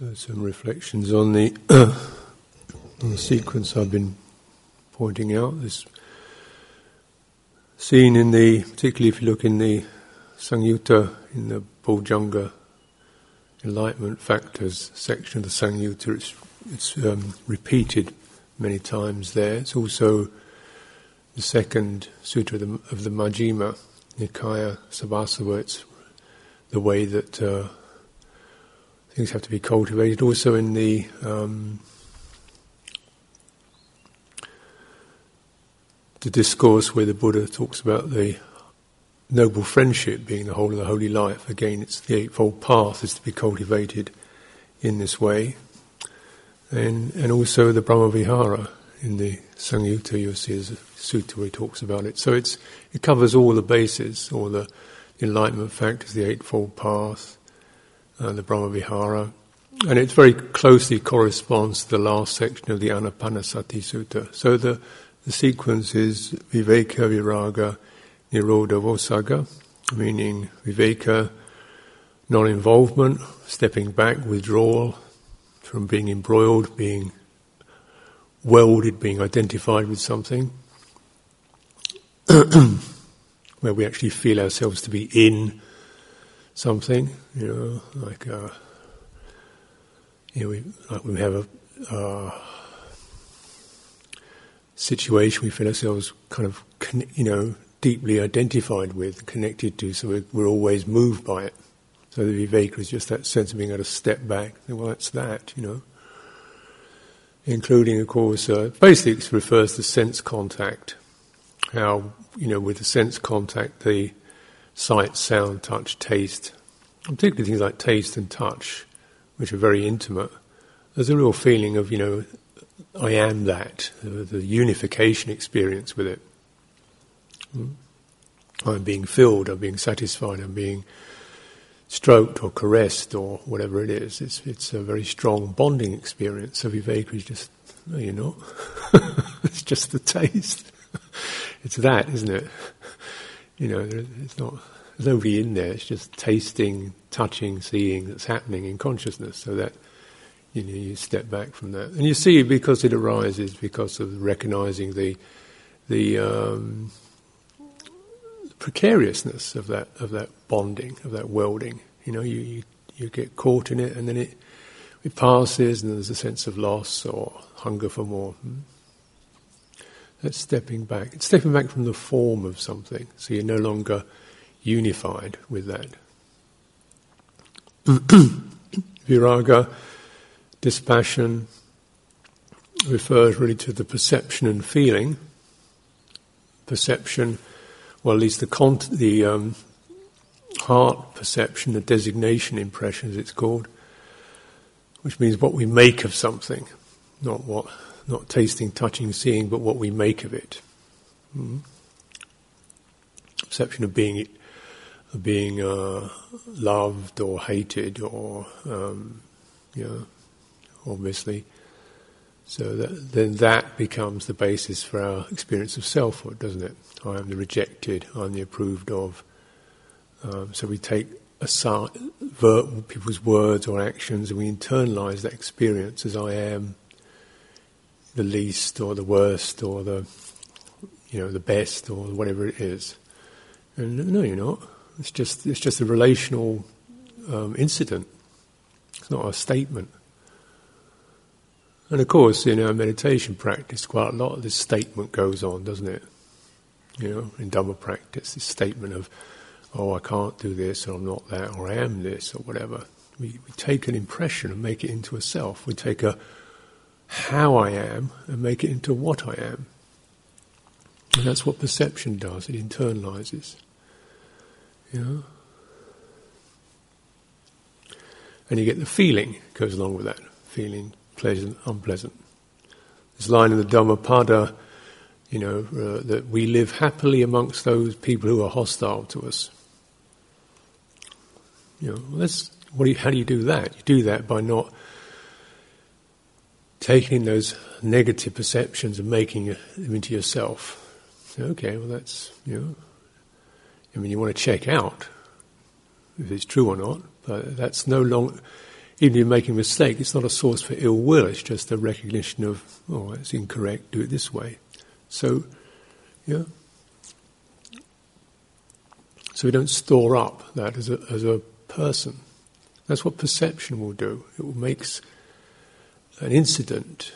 So some reflections on the, on the sequence I've been pointing out. This scene in the, particularly if you look in the Samyutta, in the Bojjhanga enlightenment factors section of the Samyutta, it's, it's um, repeated many times there. It's also the second sutra of the, of the Nikaya Sabbasava. It's the way that uh, things have to be cultivated. Also in the um, the discourse where the Buddha talks about the noble friendship being the whole of the holy life. Again, it's the eightfold path is to be cultivated in this way, and and also the Brahmavihara in the Samyutta. You'll see as a sutta where he talks about it. So it's it covers all the bases, all the enlightenment factors, the eightfold path, uh, the Brahmavihara, and it very closely corresponds to the last section of the Anapanasati Sutta. So the, the sequence is Viveka Viraga Nirodha Vosagga, meaning Viveka, non involvement, stepping back, withdrawal from being embroiled, being welded, being identified with something, where we actually feel ourselves to be in something, you know, like uh, you know, we, like we have a uh, situation we feel ourselves kind of, you know, deeply identified with, connected to, so we're, we're, always moved by it. So the viveka is just that sense of being able to step back. Well, that's that, you know. Including, of course, uh, basically it refers to sense contact. How, you know, with the sense contact, the sight, sound, touch, taste, particularly things like taste and touch, which are very intimate, there's a real feeling of, you know, I am that, the, unification experience with it. Hmm? I'm being filled, I'm being satisfied, I'm being stroked or caressed or whatever it is. It's, it's a very strong bonding experience. So Viveka is just, no, you're not. it's just the taste. it's that, isn't it? You know, it's not, there's nobody in there. It's just tasting, touching, seeing that's happening in consciousness. So that you know you step back from that, and you see because it arises because of recognizing the the um, precariousness of that of that bonding of that welding. You know, you, you you get caught in it, and then it it passes, and there's a sense of loss or hunger for more. Hmm? That's stepping back. It's stepping back from the form of something, so you're no longer unified with that. Viraga, dispassion, refers really to the perception and feeling. Perception, well, at least the, the um, heart perception, the designation impression, as it's called, which means what we make of something, not what not tasting, touching, seeing, but what we make of it. Mm-hmm. Perception of being of being uh, loved or hated or um, you know, obviously. So that, then that becomes the basis for our experience of selfhood, doesn't it? I am the rejected, I'm the approved of. Um, so we take aside people's words or actions and we internalize that experience as I am the least or the worst or the you know the best or whatever it is. And no, you're not. It's just it's just a relational um, incident. It's not a statement. And of course, in our meditation practice, quite a lot of this statement goes on, doesn't it? You know, in Dhamma practice, this statement of, "Oh, I can't do this, or I'm not that, or I am this, or whatever." We, we take an impression and make it into a self. We take a how I am and make it into what I am. And that's what perception does, it internalizes. You know? And you get the feeling goes along with that, feeling pleasant, unpleasant. This line in the Dhammapada, you know, uh, that we live happily amongst those people who are hostile to us. You know, that's what do you, how do you do that? You do that by not taking those negative perceptions and making them into yourself. Okay, well that's you know. I mean, you want to check out if it's true or not, but that's no longer. even if you're making a mistake, it's not a source for ill will, it's just a recognition of, oh, it's incorrect, do it this way. So, yeah. So we don't store up that as a, as a person. That's what perception will do. It will make an incident,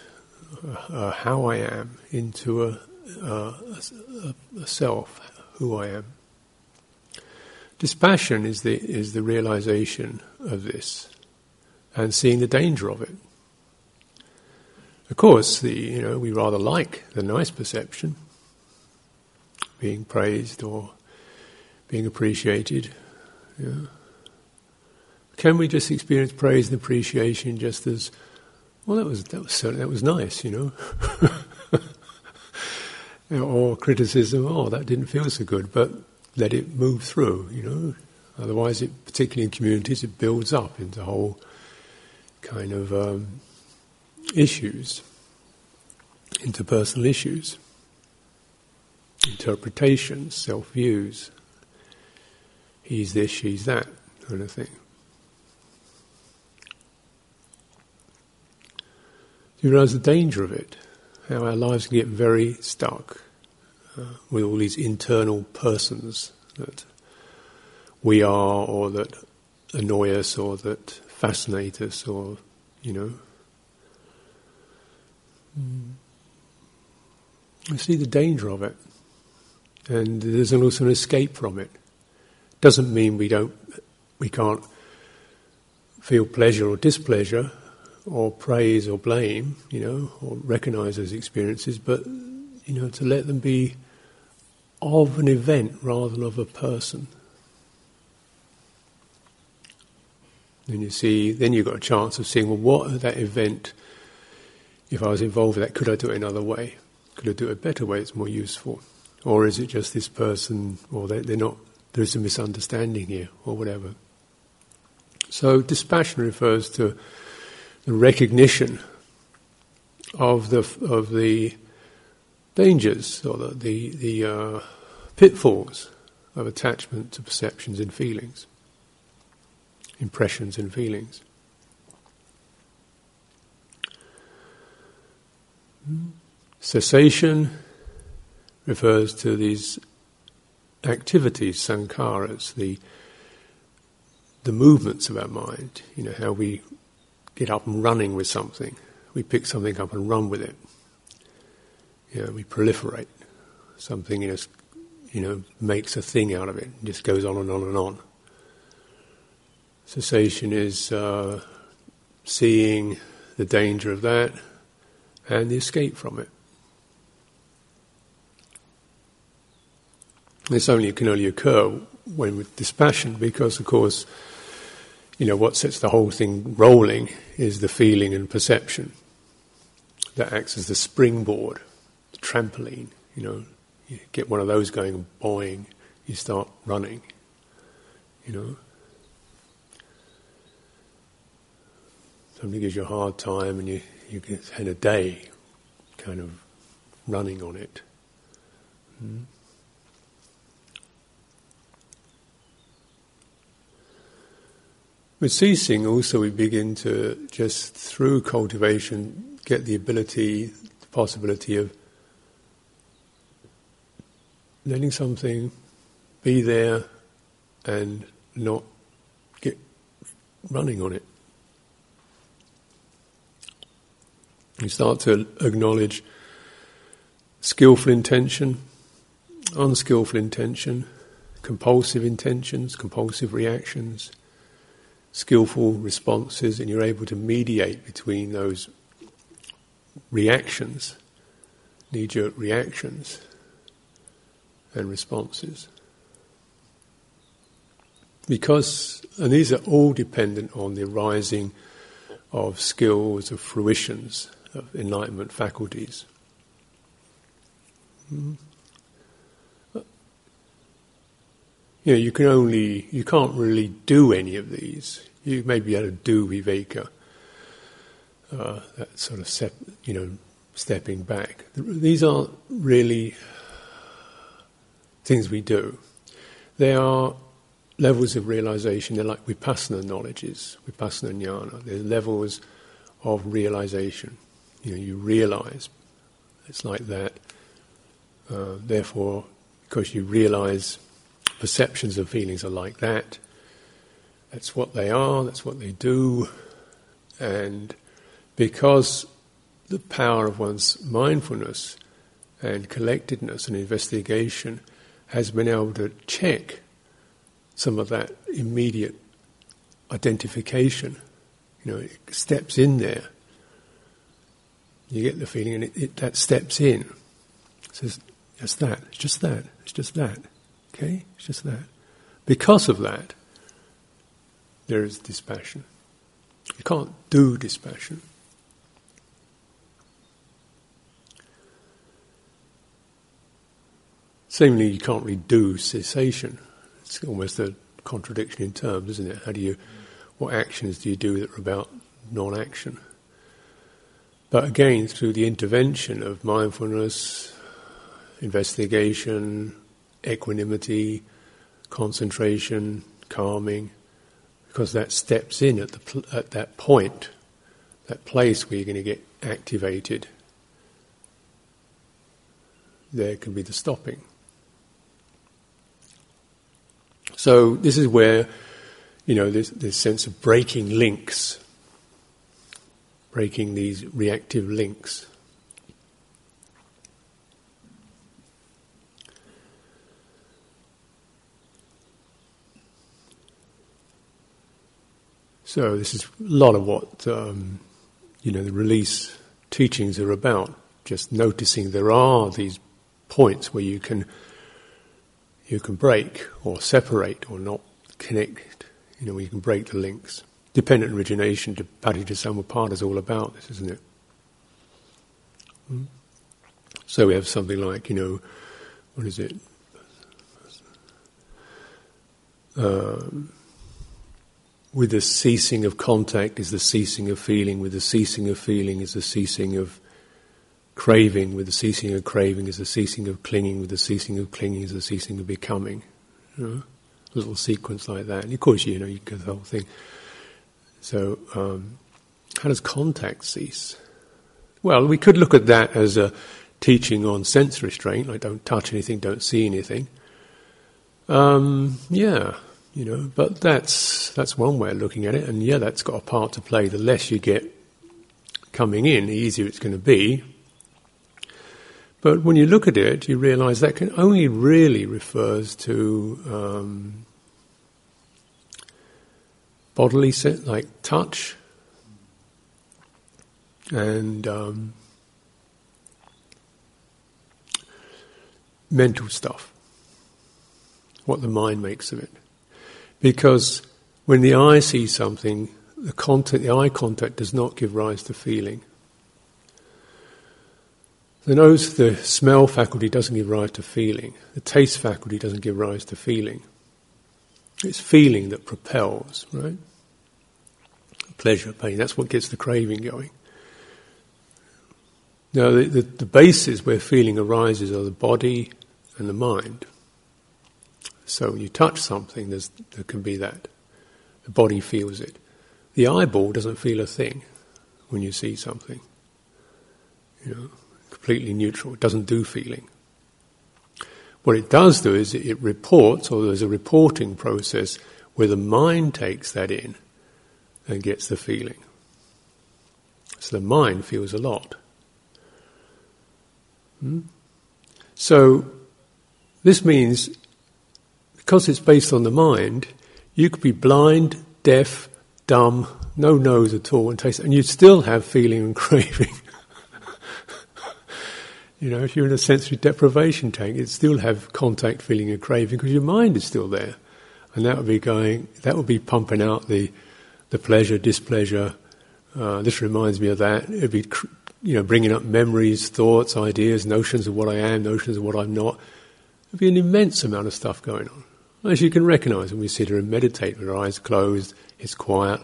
uh, uh, how I am, into a, a, a, self, who I am. Dispassion is the is the realization of this, and seeing the danger of it. Of course, the you know we rather like the nice perception, being praised or being appreciated. Can we just experience praise and appreciation just as well? That was that was so, that was nice, you know. or criticism, oh, that didn't feel so good, but let it move through, you know. Otherwise, it, particularly in communities, it builds up into whole kind of um, issues, interpersonal issues, interpretations, self views. He's this, she's that, kind of thing. You realise the danger of it, how our lives can get very stuck uh, with all these internal persons that we are, or that annoy us, or that fascinate us, or, you know. Mm. I see the danger of it. And there's also an escape from it. Doesn't mean we don't, we can't feel pleasure or displeasure, or praise or blame, you know, or recognize those experiences, but you know, to let them be of an event rather than of a person. Then you see, then you've got a chance of seeing, well, what that event, if I was involved with that, could I do it another way? Could I do it a better way that's more useful? Or is it just this person, or they, they're not, there's a misunderstanding here, or whatever. So dispassion refers to the recognition of the of the dangers or the the, the uh, pitfalls of attachment to perceptions and feelings, impressions and feelings. Cessation refers to these activities, sankharas, the the movements of our mind. You know how we get up and running with something. We pick something up and run with it. You know, we proliferate. Something know, you know makes a thing out of it. it just goes on and on and on. Cessation is uh, seeing the danger of that and the escape from it. This only can only occur when with dispassion, because of course you know, what sets the whole thing rolling is the feeling and perception that acts as the springboard, the trampoline. You know, you get one of those going boing, you start running. You know, somebody gives you a hard time, and you you spend a day kind of running on it. Hmm? With ceasing, also, we begin to just through cultivation get the ability, the possibility of letting something be there and not get running on it. You start to acknowledge skillful intention, unskillful intention, compulsive intentions, compulsive reactions skillful responses and you're able to mediate between those reactions, knee jerk reactions, and responses. Because, and these are all dependent on the arising of skills, of fruitions, of enlightenment faculties. Mm-hmm. you know, you can only, you can't really do any of these. You may be able to do viveka, uh, that sort of, you know, stepping back. These aren't really things we do. They are levels of realization, they're like vipassana knowledges, vipassana jnana. They're levels of realization. You know, you realize it's like that. Uh, therefore, because you realize perceptions and feelings are like that, that's what they are, that's what they do, and because the power of one's mindfulness and collectedness and investigation has been able to check some of that immediate identification. You know, it steps in there. You get the feeling, and it, it, that steps in. It says, "It's that. It's just that. It's just that." Okay, it's just that. Because of that, there is dispassion. You can't do dispassion. Seemingly, you can't really do cessation. It's almost a contradiction in terms, isn't it? How do you, what actions do you do that are about non-action? But again, through the intervention of mindfulness, investigation, equanimity, concentration, calming, because that steps in at, the, at that point, that place where you're going to get activated, there can be the stopping. So this is where, you know, this, this sense of breaking links, breaking these reactive links. So this is a lot of what um, you know the release teachings are about. Just noticing there are these points where you can you can break or separate or not connect. You know, you can break the links. Dependent origination, Paticca is all about this, isn't it? Hmm? So we have something like, you know, what is it? Um, with the ceasing of contact is the ceasing of feeling, with the ceasing of feeling is the ceasing of craving, with the ceasing of craving is the ceasing of clinging, with the ceasing of clinging is the ceasing of becoming. You know? A little sequence like that. And of course, you know, you get the whole thing. So, um, how does contact cease? Well, we could look at that as a teaching on sense restraint, like don't touch anything, don't see anything. Um, yeah, you know, but that's that's one way of looking at it, and yeah, that's got a part to play. The less you get coming in, the easier it's going to be. But when you look at it, you realize that can only really refers to um, bodily set, like touch and um, mental stuff, what the mind makes of it. Because when the eye sees something, the contact, the eye contact does not give rise to feeling. The nose, the smell faculty doesn't give rise to feeling. The taste faculty doesn't give rise to feeling. It's feeling that propels, right? Pleasure, pain, that's what gets the craving going. Now, the, the, the bases where feeling arises are the body and the mind. So when you touch something, there can be that. The body feels it. The eyeball doesn't feel a thing when you see something. You know, completely neutral. It doesn't do feeling. What it does do is it reports, or there's a reporting process where the mind takes that in and gets the feeling. So the mind feels a lot. Hmm? So this means because it's based on the mind, you could be blind, deaf, dumb, no nose at all, and taste, and you'd still have feeling and craving. You know, if you're in a sensory deprivation tank, you'd still have contact, feeling, and craving because your mind is still there, and that would be going. That would be pumping out the the pleasure, displeasure. Uh, this reminds me of that. It'd be, you know, bringing up memories, thoughts, ideas, notions of what I am, notions of what I'm not. There'd be an immense amount of stuff going on. As you can recognize when we sit here and meditate with our eyes closed, it's quiet.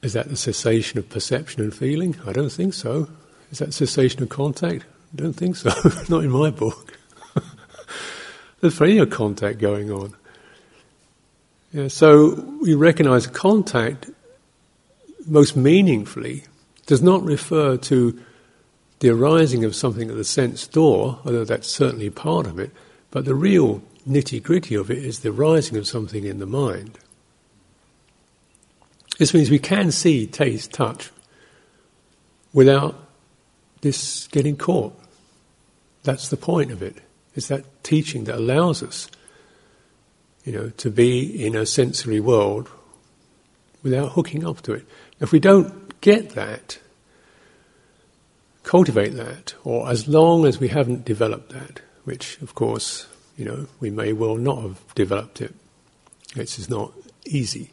Is that the cessation of perception and feeling? I don't think so. Is that cessation of contact? I don't think so. Not in my book. There's plenty of contact going on. Yeah, so we recognize contact most meaningfully does not refer to the arising of something at the sense door, although that's certainly part of it, but the real nitty gritty of it is the rising of something in the mind. This means we can see, taste, touch without this getting caught. That's the point of it. It's that teaching that allows us, you know, to be in a sensory world without hooking up to it. If we don't get that, cultivate that, or as long as we haven't developed that, which of course, you know, we may well not have developed it. It's just not easy.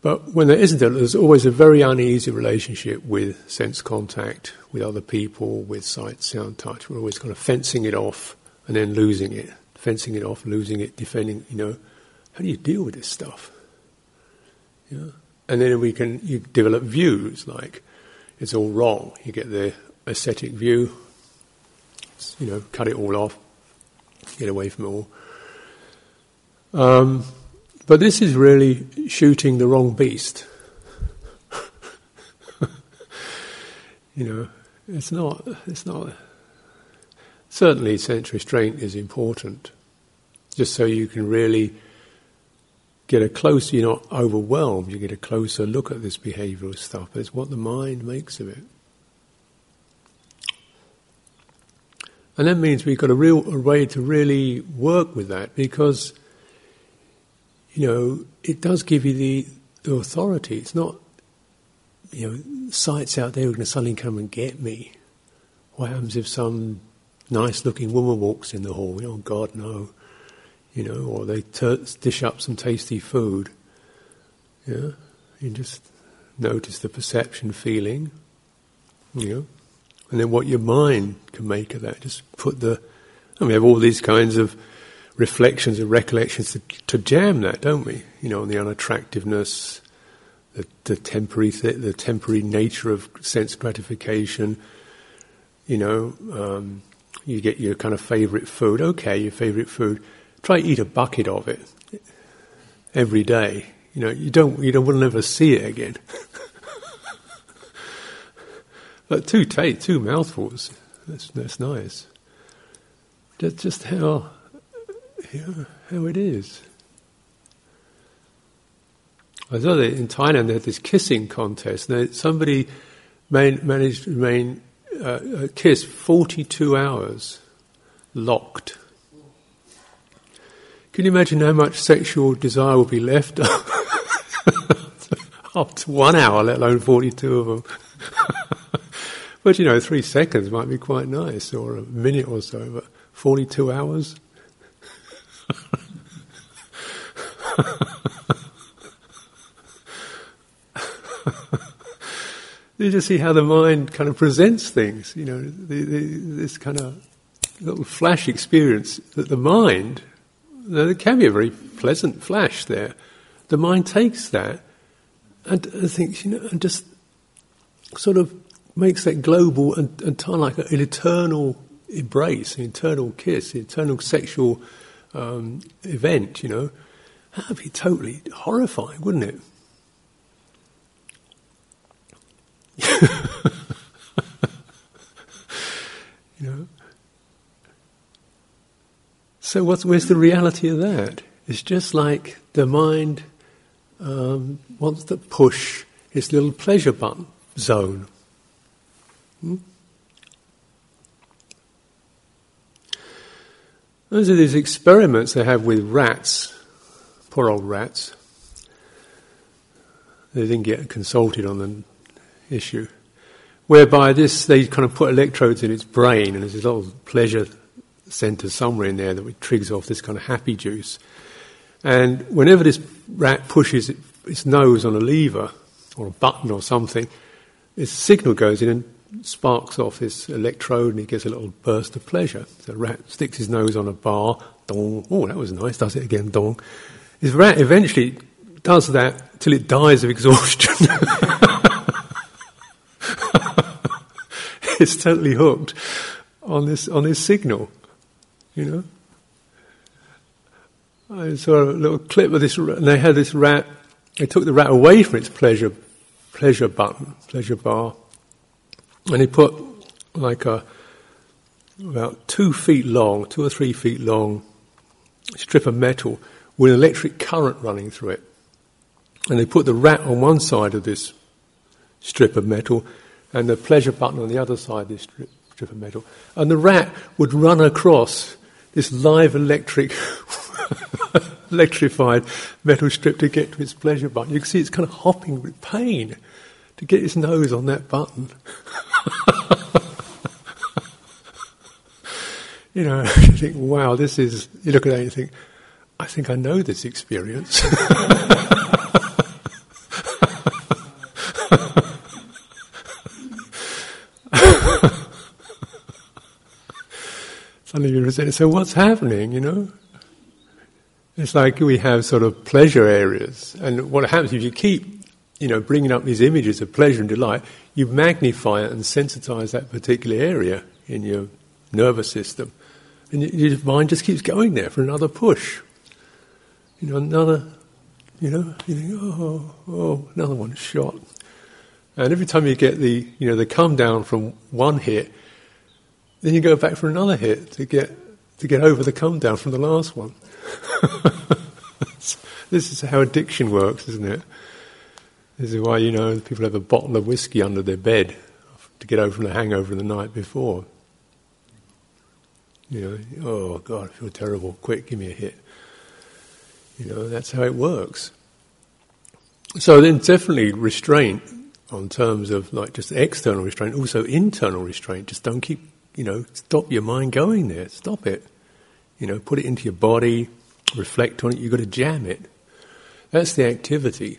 But when there isn't there's always a very uneasy relationship with sense contact, with other people, with sight, sound, touch. We're always kind of fencing it off and then losing it, fencing it off, losing it, defending. You know, how do you deal with this stuff? Yeah. And then we can you develop views like it's all wrong. You get the ascetic view, you know, cut it all off, get away from it all. Um, but this is really shooting the wrong beast. you know, it's not, it's not. Certainly, sense restraint is important, just so you can really get a closer, you're not overwhelmed, you get a closer look at this behavioral stuff. It's what the mind makes of it. And that means we've got a real a way to really work with that because you know, it does give you the, the authority. It's not, you know, sights out there are going to suddenly come and get me. What happens if some nice looking woman walks in the hall? Oh, God, no. You know, or they t- dish up some tasty food. Yeah, you just notice the perception, feeling, you know, and then what your mind can make of that. Just put the, and we have all these kinds of reflections and recollections to, to, jam that, don't we? You know, on the unattractiveness, the, the temporary, th- the temporary nature of sense gratification. You know, um, you get your kind of favourite food. Okay, your favourite food. Try eat a bucket of it every day. You know, you don't, you don't, will never see it again. but two ta- two mouthfuls. That's that's nice. Just, just how how it is. I saw that in Thailand they had this kissing contest. Now, somebody managed to remain uh, kiss 42 hours locked. Can you imagine how much sexual desire will be left after one hour, let alone 42 of them? but you know, three seconds might be quite nice, or a minute or so, but 42 hours? you just see how the mind kind of presents things, you know, the, the, this kind of little flash experience that the mind, there can be a very pleasant flash there. The mind takes that and, and thinks, you know, and just sort of makes that global and, and like an eternal embrace, an eternal kiss, an eternal sexual um, event, you know, that would be totally horrifying, wouldn't it? you know. So what's where's the reality of that? It's just like the mind um, wants to push its little pleasure button zone. Hmm? Those are these experiments they have with rats, poor old rats. They didn't get consulted on the issue. Whereby this, they kind of put electrodes in its brain, and there's this little pleasure center somewhere in there that triggers off this kind of happy juice. And whenever this rat pushes its nose on a lever or a button or something, this signal goes in and sparks off this electrode and he gets a little burst of pleasure. So the rat sticks his nose on a bar, dong, oh, that was nice, does it again, dong. His rat eventually does that till it dies of exhaustion. it's totally hooked on this, on this signal, you know. I saw a little clip of this, and they had this rat. They took the rat away from its pleasure, pleasure button, pleasure bar, and they put like a about two feet long, two or three feet long strip of metal with an electric current running through it. And they put the rat on one side of this strip of metal and the pleasure button on the other side of this strip, strip of metal. And the rat would run across this live electric, electrified metal strip to get to its pleasure button. You can see it's kind of hopping with pain to get his nose on that button. you know, you think, wow, this is, you look at that and you think, I think I know this experience. Suddenly you say, so what's happening, you know? It's like we have sort of pleasure areas, and what happens if you keep, you know, bringing up these images of pleasure and delight, you magnify it and sensitize that particular area in your nervous system. And your mind just keeps going there for another push. You know, another, you know, you think, oh, oh, another one shot. And every time you get the, you know, the come down from one hit, then you go back for another hit to get to get over the come down from the last one. this is how addiction works, isn't it? This is why you know people have a bottle of whiskey under their bed to get over from the hangover the night before. You know, oh God, I feel terrible. Quick, give me a hit. You know, that's how it works. So then, definitely restraint on terms of like just external restraint, also internal restraint. Just don't keep, you know, stop your mind going there. Stop it. You know, put it into your body, reflect on it. You've got to jam it. That's the activity.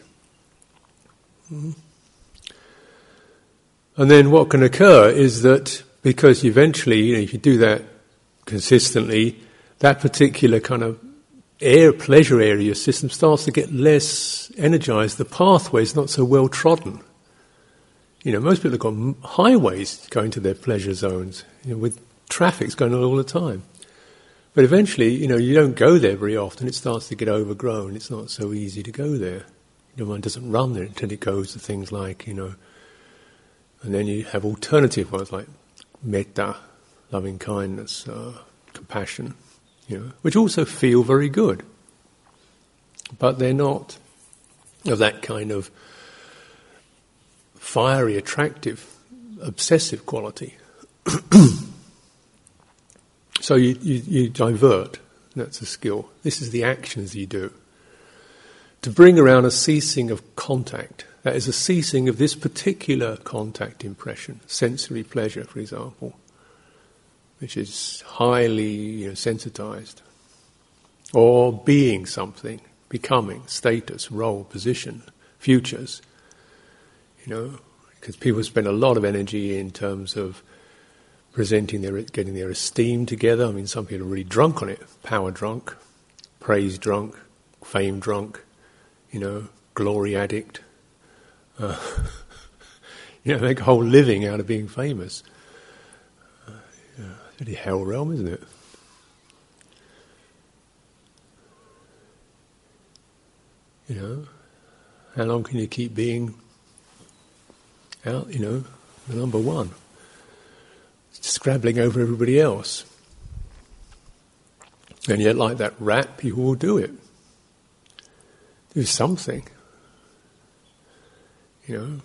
Mm-hmm. And then what can occur is that because eventually, you know, if you do that consistently, that particular kind of air pleasure area system starts to get less energized. The pathway is not so well trodden. You know, most people have got highways going to their pleasure zones, you know, with traffic's going on all the time. But eventually, you know, you don't go there very often. It starts to get overgrown. It's not so easy to go there. Your mind doesn't run there until it goes to things like, you know, and then you have alternative ones like metta, loving kindness, uh, compassion, you know, which also feel very good. But they're not of that kind of fiery, attractive, obsessive quality. so you, you, you divert. That's a skill. This is the actions you do. To bring around a ceasing of contact. That is a ceasing of this particular contact impression, sensory pleasure, for example which is highly you know, sensitized, or being something, becoming, status, role, position, futures. You know, because people spend a lot of energy in terms of presenting their, getting their esteem together. I mean, some people are really drunk on it, power drunk, praise drunk, fame drunk, you know, glory addict. Uh, you know, make a whole living out of being famous. it's really hell realm, isn't it? You know, how long can you keep being out, you know, the number one? Scrabbling over everybody else. And yet, like that rat, people will do it. Do something. You know,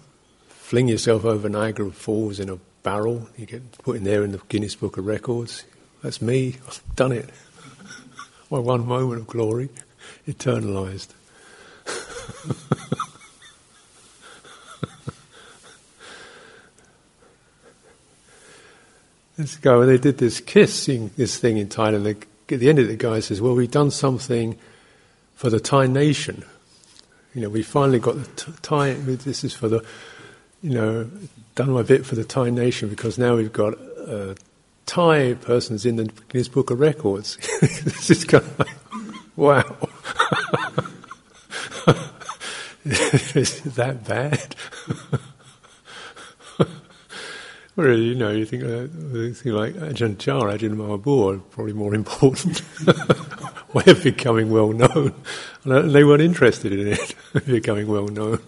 fling yourself over Niagara Falls in a barrel. You get put in there in the Guinness Book of Records. That's me. I've done it. My one moment of glory, eternalized. Let's go. They did this kissing this thing in Thailand. at the end of it, the guy says, "Well, we've done something for the Thai nation. You know, we finally got the Thai. This is for the, you know, done my bit for the Thai nation because now we've got uh, Thai persons in the Guinness Book of Records. this is kind of like, wow. is that bad? Whereas, you know, you think, uh, think like Ajahn Chah, Ajahn Maha Bua, probably more important. Way of becoming well known. And they weren't interested in it, becoming well known.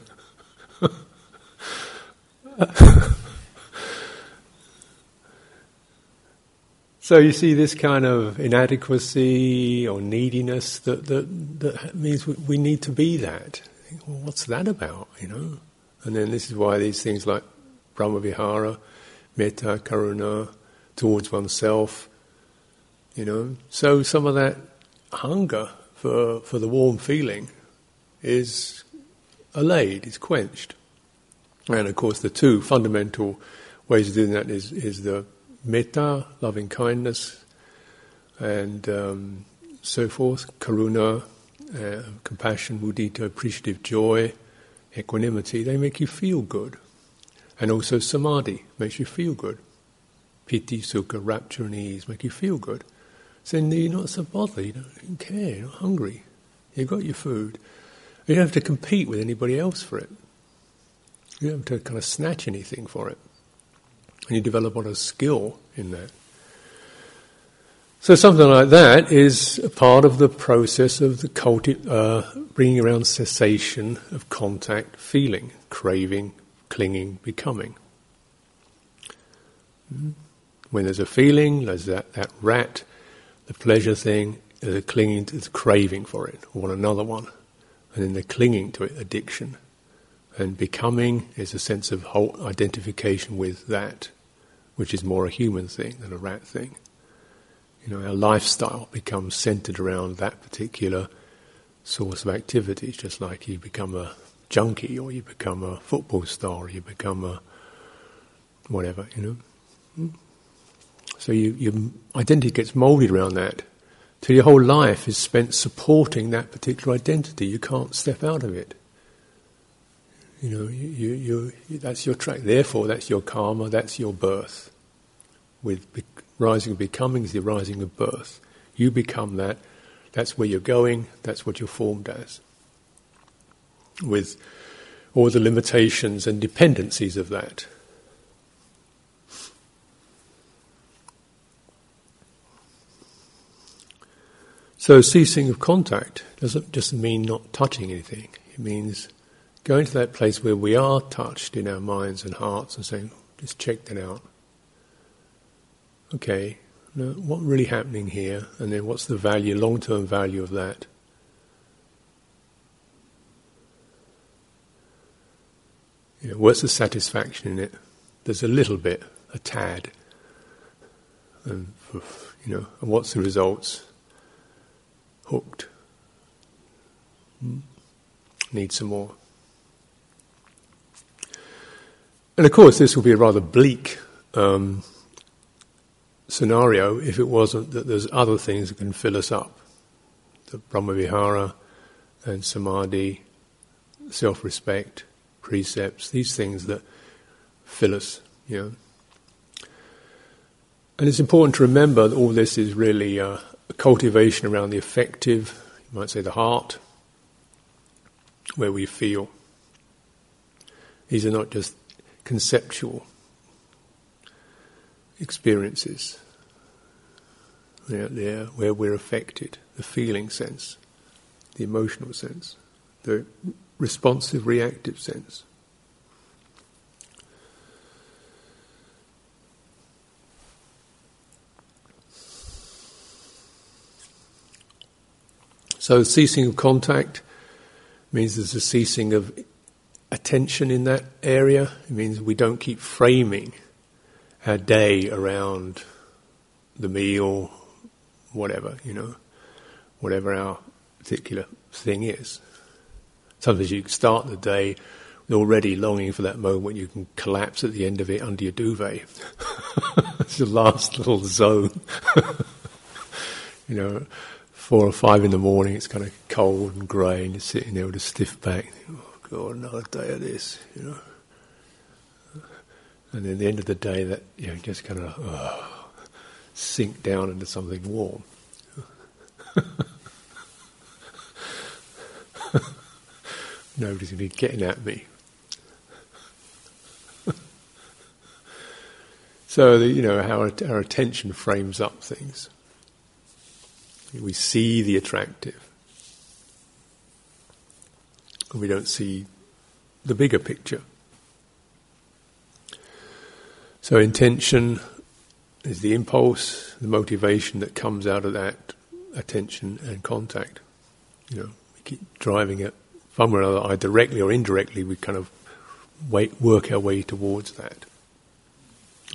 so you see this kind of inadequacy or neediness that, that, that means we, we need to be that. Well, what's that about, you know? And then this is why these things like Brahmavihara, metta, karuna, towards oneself, you know. So some of that hunger for, for the warm feeling is allayed, is quenched. And of course, the two fundamental ways of doing that is, is the metta, loving kindness, and um, so forth, karuna, uh, compassion, mudita, appreciative joy, equanimity. They make you feel good. And also samadhi makes you feel good. Piti, sukha, rapture and ease make you feel good. So you're not so bothered, you don't care, you're not hungry. You've got your food. You don't have to compete with anybody else for it. You don't have to kind of snatch anything for it. And you develop a lot of skill in that. So something like that is a part of the process of the culti- uh, bringing around cessation of contact, feeling, craving, clinging, becoming. Hmm? When there's a feeling, there's that, that rat, the pleasure thing, there's a clinging, to, a craving for it, want another one. And then the clinging to it, addiction. And becoming is a sense of whole identification with that, which is more a human thing than a rat thing. You know, our lifestyle becomes centered around that particular source of activities, just like you become a junkie or you become a football star or you become a whatever, you know. Hmm? So you, your identity gets molded around that. So your whole life is spent supporting that particular identity. You can't step out of it. You know, you, you, you, that's your track. Therefore, that's your karma, that's your birth. With be- rising and becoming is the rising of birth. You become that. That's where you're going. That's what you're formed as. With all the limitations and dependencies of that. So ceasing of contact doesn't just mean not touching anything. It means going to that place where we are touched in our minds and hearts and saying, just check that out. Okay, now what really happening here? And then what's the value, long-term value of that? You know, what's the satisfaction in it? There's a little bit, a tad. And, you know, and what's the results? Hooked. Hmm? Need some more. And of course, this will be a rather bleak um, scenario if it wasn't that there's other things that can fill us up. The Brahmavihara and Samadhi, self respect, precepts, these things that fill us, you know. And it's important to remember that all this is really uh, cultivation around the affective, you might say the heart, where we feel. These are not just conceptual experiences. They're where we're affected, the feeling sense, the emotional sense, the responsive reactive sense. So, ceasing of contact means there's a ceasing of attention in that area. It means we don't keep framing our day around the meal, whatever, you know, whatever our particular thing is. Sometimes you start the day already longing for that moment when you can collapse at the end of it under your duvet. it's the last little zone. you know, four or five in the morning, it's kind of cold and grey, and you're sitting there with a stiff back. Oh God, another day of this, you know. And then at the end of the day, that you know, just kind of oh, sink down into something warm. Nobody's going to be getting at me. so, the, you know, how our, our attention frames up things. We see the attractive. And we don't see the bigger picture. So intention is the impulse, the motivation that comes out of that attention and contact. You know, we keep driving it somewhere or another, either directly or indirectly. We kind of wait, work our way towards that.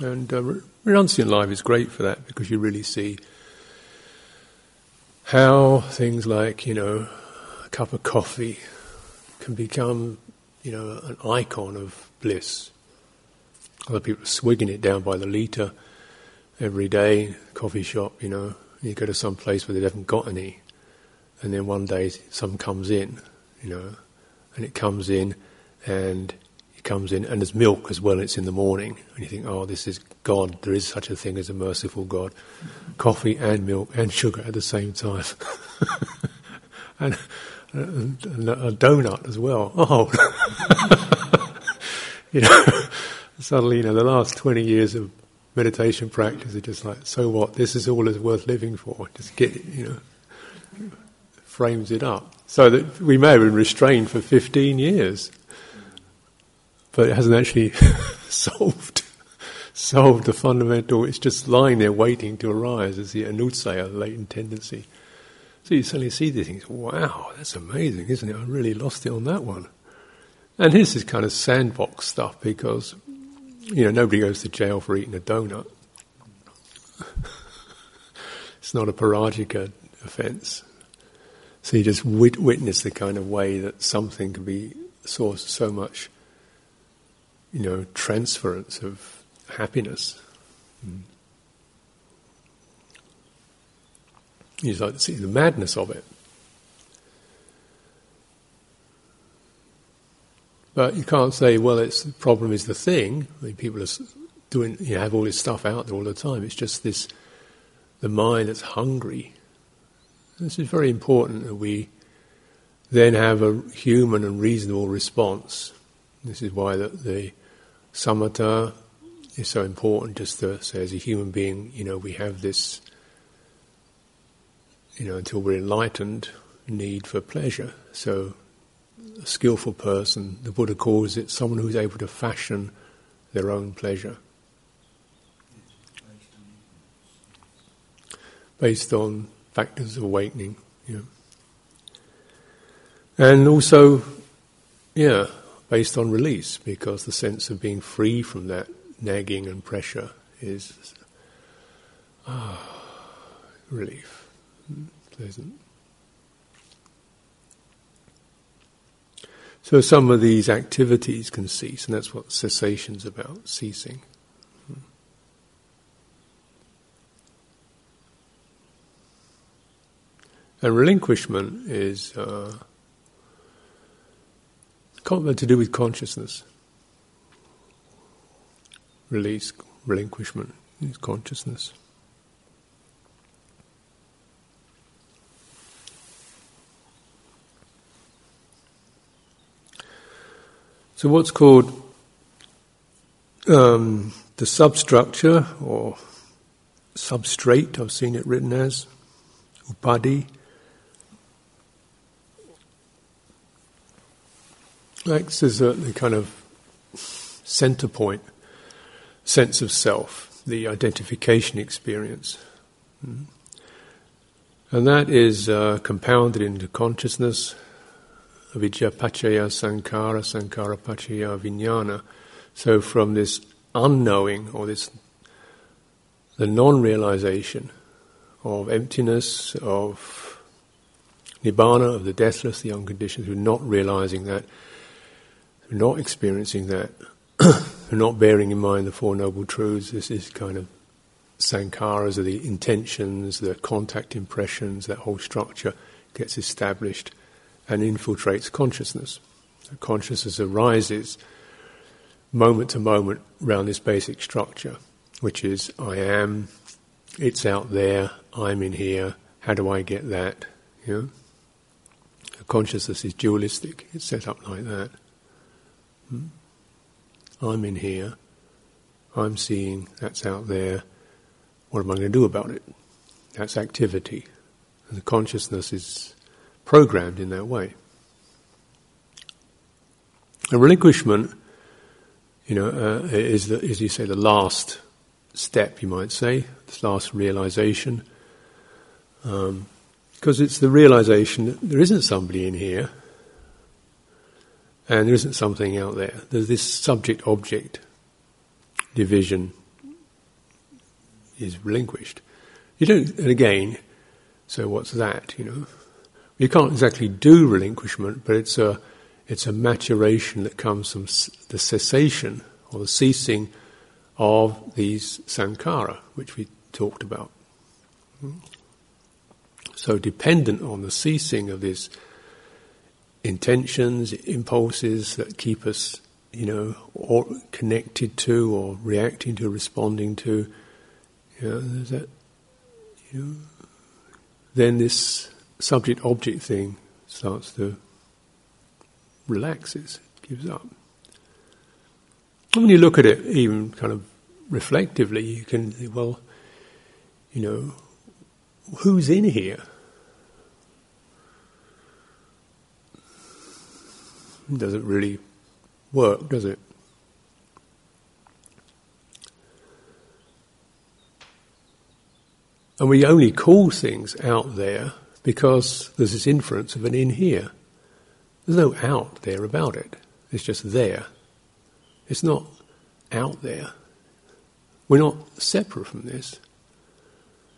And uh, renunciant life is great for that because you really see how things like, you know, a cup of coffee can become, you know, an icon of bliss. Other people are swigging it down by the litre every day, coffee shop, you know. You go to some place where they haven't got any, and then one day some comes in, you know, and it comes in, and comes in, and there's milk as well. It's in the morning, and you think, oh, this is God. There is such a thing as a merciful God. Coffee and milk and sugar at the same time, and, and, and a donut as well. Oh, you know, suddenly, you know, the last twenty years of meditation practice are just like, so what? This is all that's worth living for. Just get it, you know, frames it up. So that we may have been restrained for 15 years, but it hasn't actually solved solved the fundamental. It's just lying there waiting to arise as the anusaya, latent tendency. So you suddenly see these things. Wow, that's amazing, isn't it? I really lost it on that one. And this is kind of sandbox stuff because you know, nobody goes to jail for eating a donut. it's not a parajika offence. So you just wit- witness the kind of way that something can be source of so much, you know, transference of happiness. Mm. You like to see the madness of it. But you can't say, well, it's the problem is the thing. I mean, people are doing, you have all this stuff out there all the time. It's just this, the mind that's hungry. This is very important that we then have a human and reasonable response. This is why the, the samatha is so important. Just to say, as a human being, you know, we have this, you know, until we're enlightened, need for pleasure. So a skillful person, the Buddha calls it someone who's able to fashion their own pleasure. Based on factors of awakening, yeah. And also, yeah, based on release, because the sense of being free from that nagging and pressure is ah, relief, pleasant. So some of these activities can cease, and that's what cessation's about, ceasing. And relinquishment is uh, to do with consciousness. Release, relinquishment is consciousness. So, what's called um, the substructure or substrate, I've seen it written as upadhi. Acts as a, the kind of center point, sense of self, the identification experience. Mm. And that is uh, compounded into consciousness, avidya paccaya sankhara, sankhara paccaya vijnana. So from this unknowing or this the non-realization of emptiness, of nibbana, of the deathless, the unconditioned, who are not realizing that, are not experiencing that, are not bearing in mind the Four Noble Truths, this is kind of sankharas, are the intentions, the contact impressions, that whole structure gets established and infiltrates consciousness. Consciousness arises moment to moment around this basic structure, which is I am, it's out there, I'm in here, how do I get that? You know? Consciousness is dualistic, it's set up like that. Hmm? I'm in here, I'm seeing, that's out there, what am I going to do about it? That's activity. And the consciousness is programmed in that way. A relinquishment, you know, uh, is, the, as you say, the last step, you might say, this last realization. Because um, it's the realization that there isn't somebody in here and there isn't something out there. There's this subject object division is relinquished. You don't, and again, so what's that, you know? You can't exactly do relinquishment, but it's a, it's a maturation that comes from the cessation or the ceasing of these sankhara, which we talked about. Hmm? So, dependent on the ceasing of these intentions, impulses that keep us, you know, or connected to, or reacting to, responding to, you know, that, you know, then this subject-object thing starts to relaxes, gives up. And when you look at it, even kind of reflectively, you can say, well, you know, who's in here? Doesn't really work, does it? And we only call things out there because there's this inference of an in here. There's no out there about it. It's just there. It's not out there. We're not separate from this.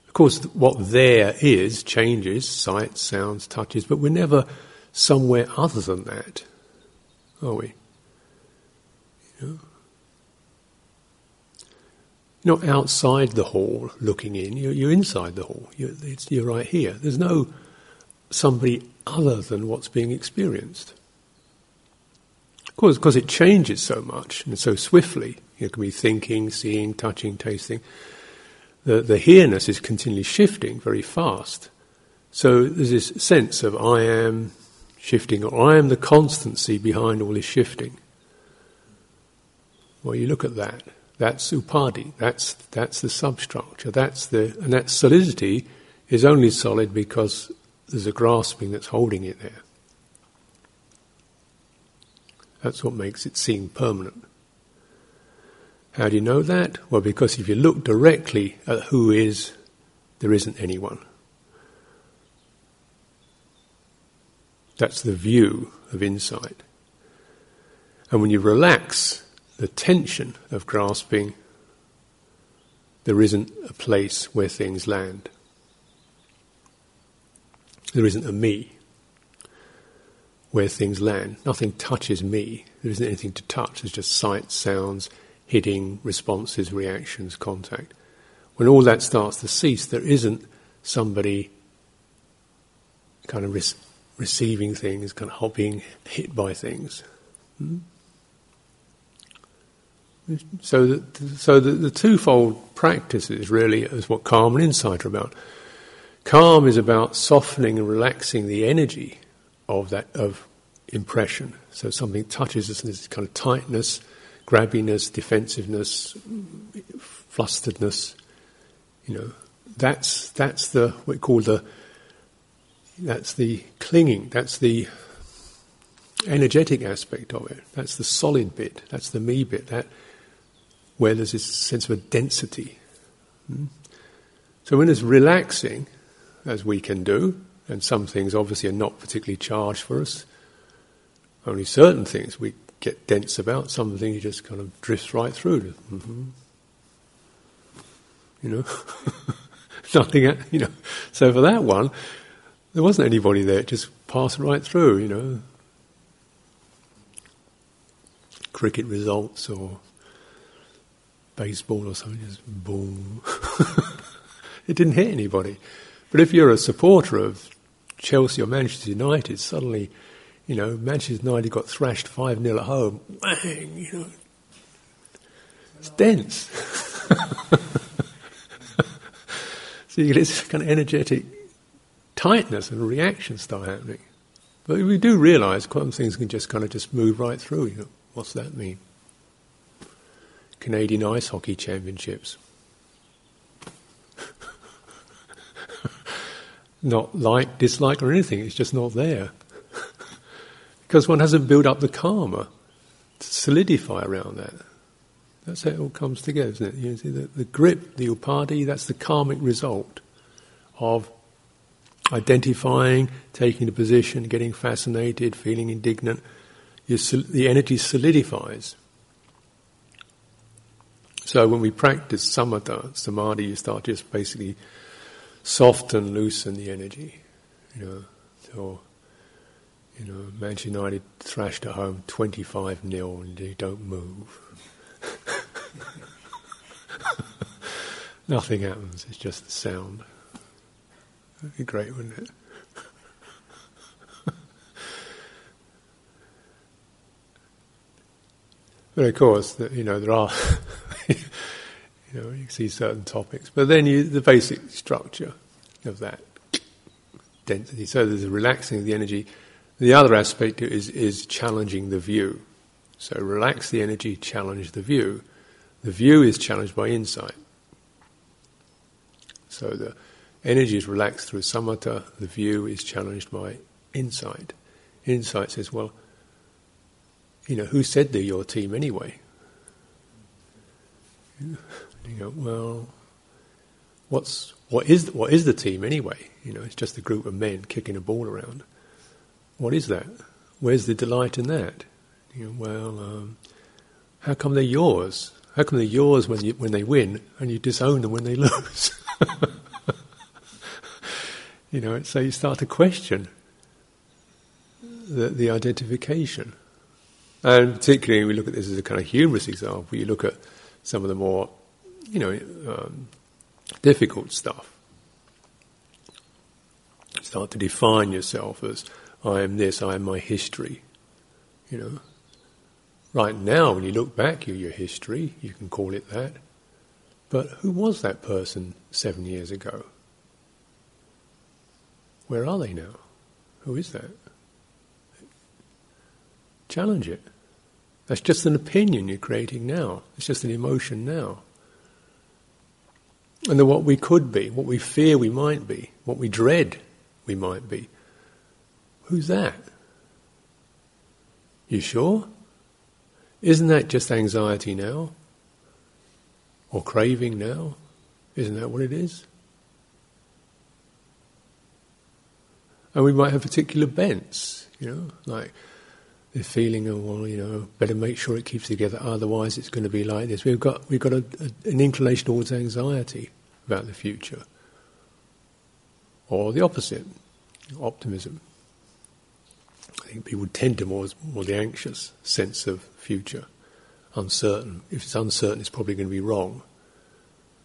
Of course, what there is changes, sights, sounds, touches, but we're never somewhere other than that, are we? You know? You're not outside the hall looking in, you're, you're inside the hall. You're, you're right here. There's no somebody other than what's being experienced. Of course, because it changes so much and so swiftly. You can be thinking, seeing, touching, tasting. The, the here-ness is continually shifting very fast. So there's this sense of I am shifting, or I am the constancy behind all this shifting. Well, you look at that. That's upadhi. That's that's the substructure. That's the and that solidity is only solid because there's a grasping that's holding it there. That's what makes it seem permanent. How do you know that? Well, because if you look directly at who is, there isn't anyone. That's the view of insight. And when you relax the tension of grasping, there isn't a place where things land. There isn't a me where things land. Nothing touches me. There isn't anything to touch. There's just sights, sounds, hitting, responses, reactions, contact. When all that starts to cease, there isn't somebody kind of receiving things, kind of being hit by things. Hmm? So, the, so the, the twofold practices really is what calm and insight are about. Calm is about softening and relaxing the energy of that of impression. So something touches us, and there's kind of tightness, grabbiness, defensiveness, flusteredness. You know, that's that's the what we call the that's the clinging. That's the energetic aspect of it. That's the solid bit. That's the me bit. That where there's this sense of a density. Hmm? So when it's relaxing, as we can do, and some things obviously are not particularly charged for us, only certain things we get dense about, some things you just kind of drift right through. Mm-hmm. You know, nothing, you know. So for that one, there wasn't anybody there, it just passed right through, you know. Cricket results or baseball or something, just boom. it didn't hit anybody. But if you're a supporter of Chelsea or Manchester United, suddenly, you know, Manchester United got thrashed 5 0 at home. Bang, you know. It's dense. so you get this kind of energetic tightness and reaction start happening. But we do realise quantum things can just kind of just move right through. You know, what's that mean? Canadian Ice Hockey Championships. not like, dislike, or anything. It's just not there. because one hasn't built up the karma to solidify around that. That's how it all comes together, isn't it? You see, the, the grip, the upadhi, that's the karmic result of identifying, taking a position, getting fascinated, feeling indignant. the energy solidifies. So when we practice samatha, samadhi, you start just basically soften, and loosen the energy. You know, so, you know, Manchester United thrashed at home 25 0 and you don't move. Nothing happens, it's just the sound. That'd be great, wouldn't it? but of course, you know, there are you know, you see certain topics, but then you, the basic structure of that density. So there's a relaxing of the energy. The other aspect is is challenging the view. So relax the energy, challenge the view. The view is challenged by insight. So the energy is relaxed through samatha. The view is challenged by insight. Insight says, well, you know, who said they're your team anyway? You go, well, what's what is what is the team anyway? You know, it's just a group of men kicking a ball around. What is that? Where's the delight in that? You know, well, um, how come they're yours? How come they're yours when you, when they win and you disown them when they lose? You know, so you start to question the, the identification. And particularly, we look at this as a kind of humorous example. You look at some of the more you know, um, difficult stuff. Start to define yourself as I am this, I am my history. You know, right now, when you look back, you're your history. You can call it that. But who was that person seven years ago? Where are they now? Who is that? Challenge it. That's just an opinion you're creating now. It's just an emotion now and then what we could be, what we fear we might be, what we dread we might be. Who's that? You sure? Isn't that just anxiety now? Or craving now? Isn't that what it is? And we might have particular bents, you know, like the feeling of well, you know, better make sure it keeps together, otherwise it's going to be like this. We've got we've got a, a, an inclination towards anxiety about the future, or the opposite, optimism. I think people tend to more more the anxious sense of future, uncertain. If it's uncertain, it's probably going to be wrong.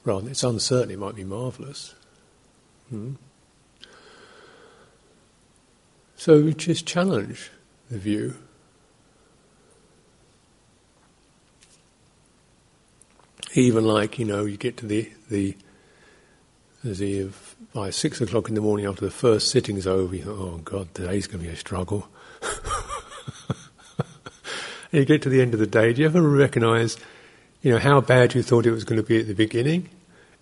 Rather, it's uncertain, it might be marvelous. Hmm? So just challenge the view? Even like you know you get to the the if by six o'clock in the morning after the first sitting's over you think oh god today's going to be a struggle. And you get to the end of the day do you ever recognize you know how bad you thought it was going to be at the beginning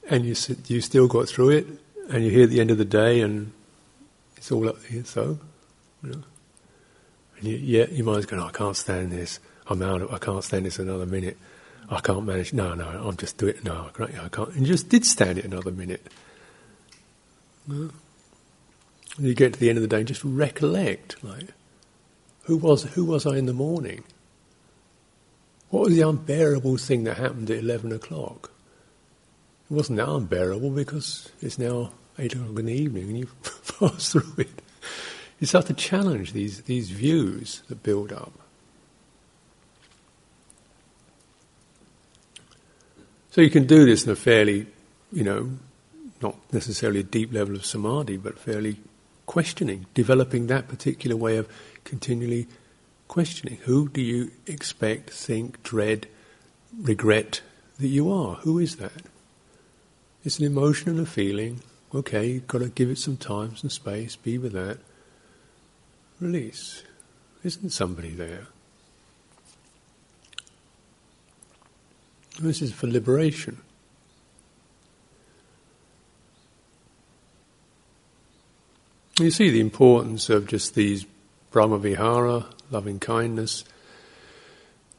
and you you still got through it and you're here at the end of the day and it's all up here so you know and you, yeah your mind's going oh, I can't stand this I'm out of I can't stand this another minute I can't manage. No, no, I'm just doing it. No, I can't. I can't. And you just did stand it another minute. No. You get to the end of the day and just recollect, like, who was who was I in the morning? What was the unbearable thing that happened at eleven o'clock? It wasn't that unbearable because it's now eight o'clock in the evening and you've passed through it. You start to challenge these these views that build up. So you can do this in a fairly, you know, not necessarily a deep level of samadhi, but fairly questioning, developing that particular way of continually questioning. Who do you expect, think, dread, regret that you are? Who is that? It's an emotion and a feeling. Okay, you've got to give it some time, some space, be with that. Release. Isn't somebody there? This is for liberation. You see the importance of just these Brahmavihara, loving kindness,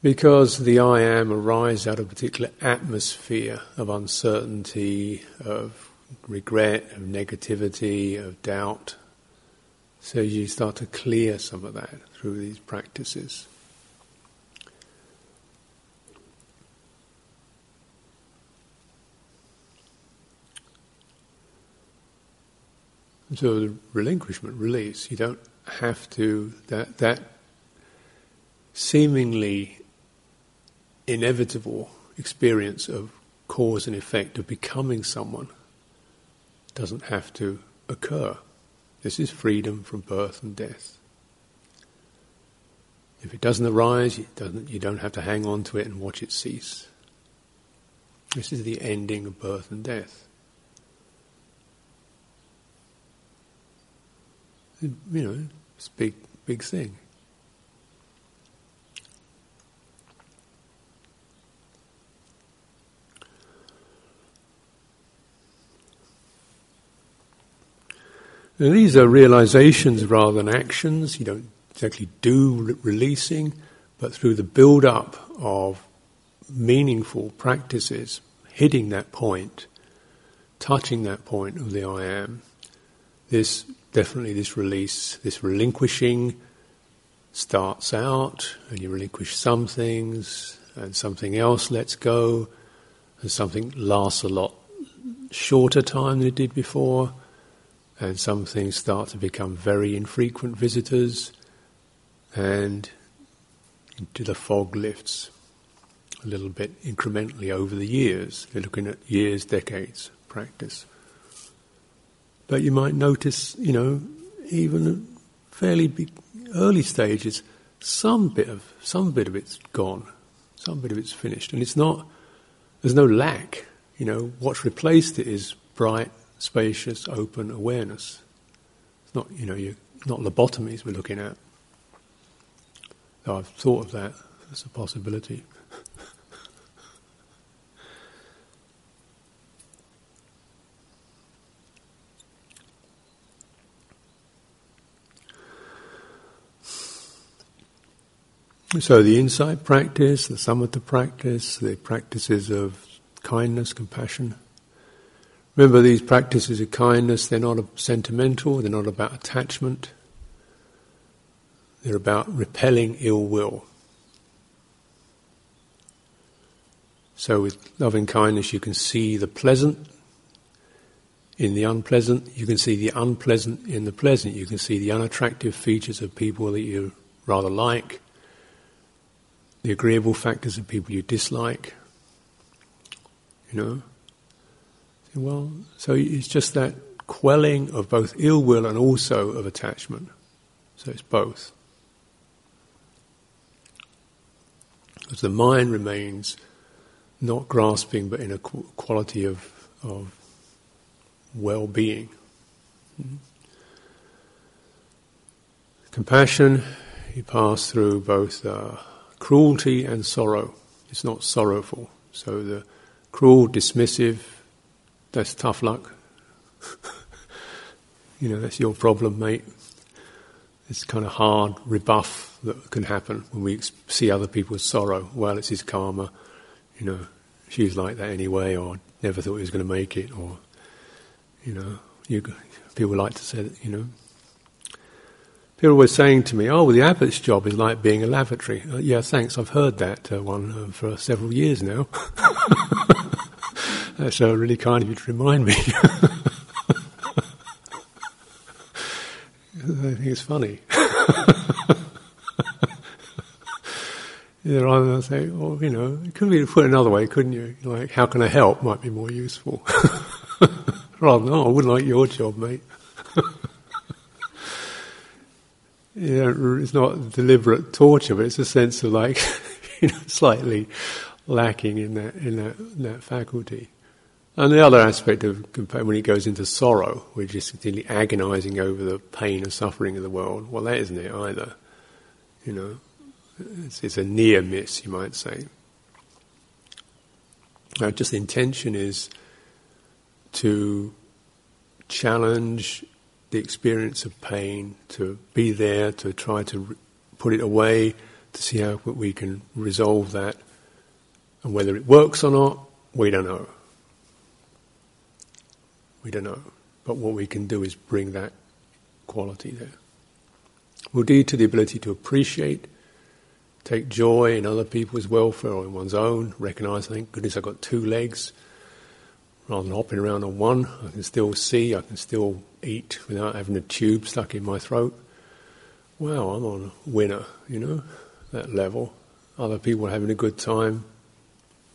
because the I am arises out of a particular atmosphere of uncertainty, of regret, of negativity, of doubt. So you start to clear some of that through these practices. So the relinquishment, release, you don't have to that that seemingly inevitable experience of cause and effect of becoming someone doesn't have to occur. This is freedom from birth and death. If it doesn't arise, it doesn't, you don't have to hang on to it and watch it cease. This is the ending of birth and death. You know, it's a big, big thing. These are realizations rather than actions. You don't exactly do re- releasing, but through the build up of meaningful practices, hitting that point, touching that point of the I am, this definitely this release, this relinquishing starts out, and you relinquish some things, and something else lets go, and something lasts a lot shorter time than it did before and some things start to become very infrequent visitors, and into the fog lifts a little bit incrementally over the years. You're looking at years, decades practice. But you might notice, you know, even fairly early stages, some bit of some bit of it's gone, some bit of it's finished, and it's not. There's no lack. You know, what's replaced it is bright, spacious, open awareness. It's not, you know, you not lobotomies we're looking at. Though I've thought of that as a possibility. So the insight practice, the samatha practice, the practices of kindness, compassion, Remember, these practices of kindness, they're not sentimental, they're not about attachment, they're about repelling ill will. So, with loving kindness, you can see the pleasant in the unpleasant, you can see the unpleasant in the pleasant, you can see the unattractive features of people that you rather like, the agreeable factors of people you dislike, you know. Well, so it's just that quelling of both ill will and also of attachment. So it's both. Because the mind remains not grasping but in a quality of, of well being. Compassion, you pass through both uh, cruelty and sorrow. It's not sorrowful. So the cruel, dismissive, that's tough luck. you know, that's your problem, mate. It's kind of hard rebuff that can happen when we see other people's sorrow. Well, it's his karma. You know, she's like that anyway, or never thought he was going to make it, or, you know, you, people like to say that, you know. People were saying to me, oh, well, the abbot's job is like being a lavatory. Uh, yeah, thanks, I've heard that uh, one uh, for several years now. That's uh, really kind of you to remind me. I think it's funny. Either either say, oh, you know, it could be put another way, couldn't you? Like, how can I help might be more useful. Rather than, oh, I wouldn't like your job, mate. know, it's not deliberate torture, but it's a sense of like, you know, slightly lacking in that in that, in that faculty. And the other aspect of when it goes into sorrow, we're just continually agonizing over the pain and suffering of the world. Well, that isn't it either. You know, it's, it's a near miss, you might say. Now, just the intention is to challenge the experience of pain, to be there, to try to re- put it away, to see how we can resolve that. And whether it works or not, we don't know. We don't know. But what we can do is bring that quality there. Mudita to the ability to appreciate, take joy in other people's welfare or in one's own, recognize, thank goodness I've got two legs. Rather than hopping around on one, I can still see, I can still eat without having a tube stuck in my throat. Wow, I'm on a winner, you know, that level. Other people are having a good time.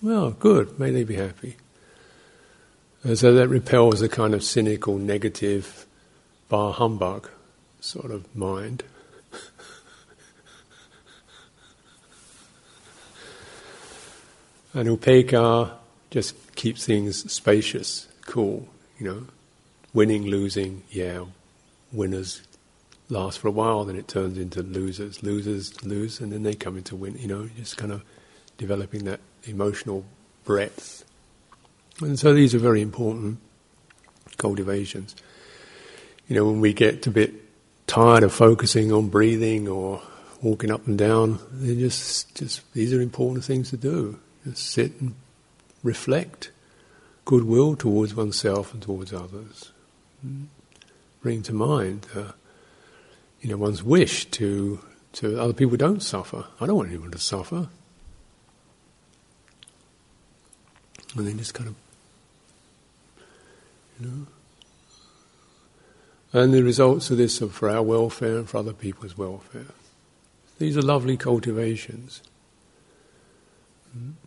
Well, good, may they be happy. And so that repels a kind of cynical, negative, bar humbug sort of mind. and upekkha just keeps things spacious, cool, you know. Winning, losing, yeah, winners last for a while, then it turns into losers. Losers lose, and then they come into win, you know, just kind of developing that emotional breadth. And so these are very important cultivations. You know, when we get a bit tired of focusing on breathing or walking up and down, they just, just these are important things to do. Just sit and reflect goodwill towards oneself and towards others. Bring to mind, uh, you know, one's wish to to other people don't suffer. I don't want anyone to suffer. And then just kind of you know. And the results of this are for our welfare and for other people's welfare. These are lovely cultivations. Mm-hmm.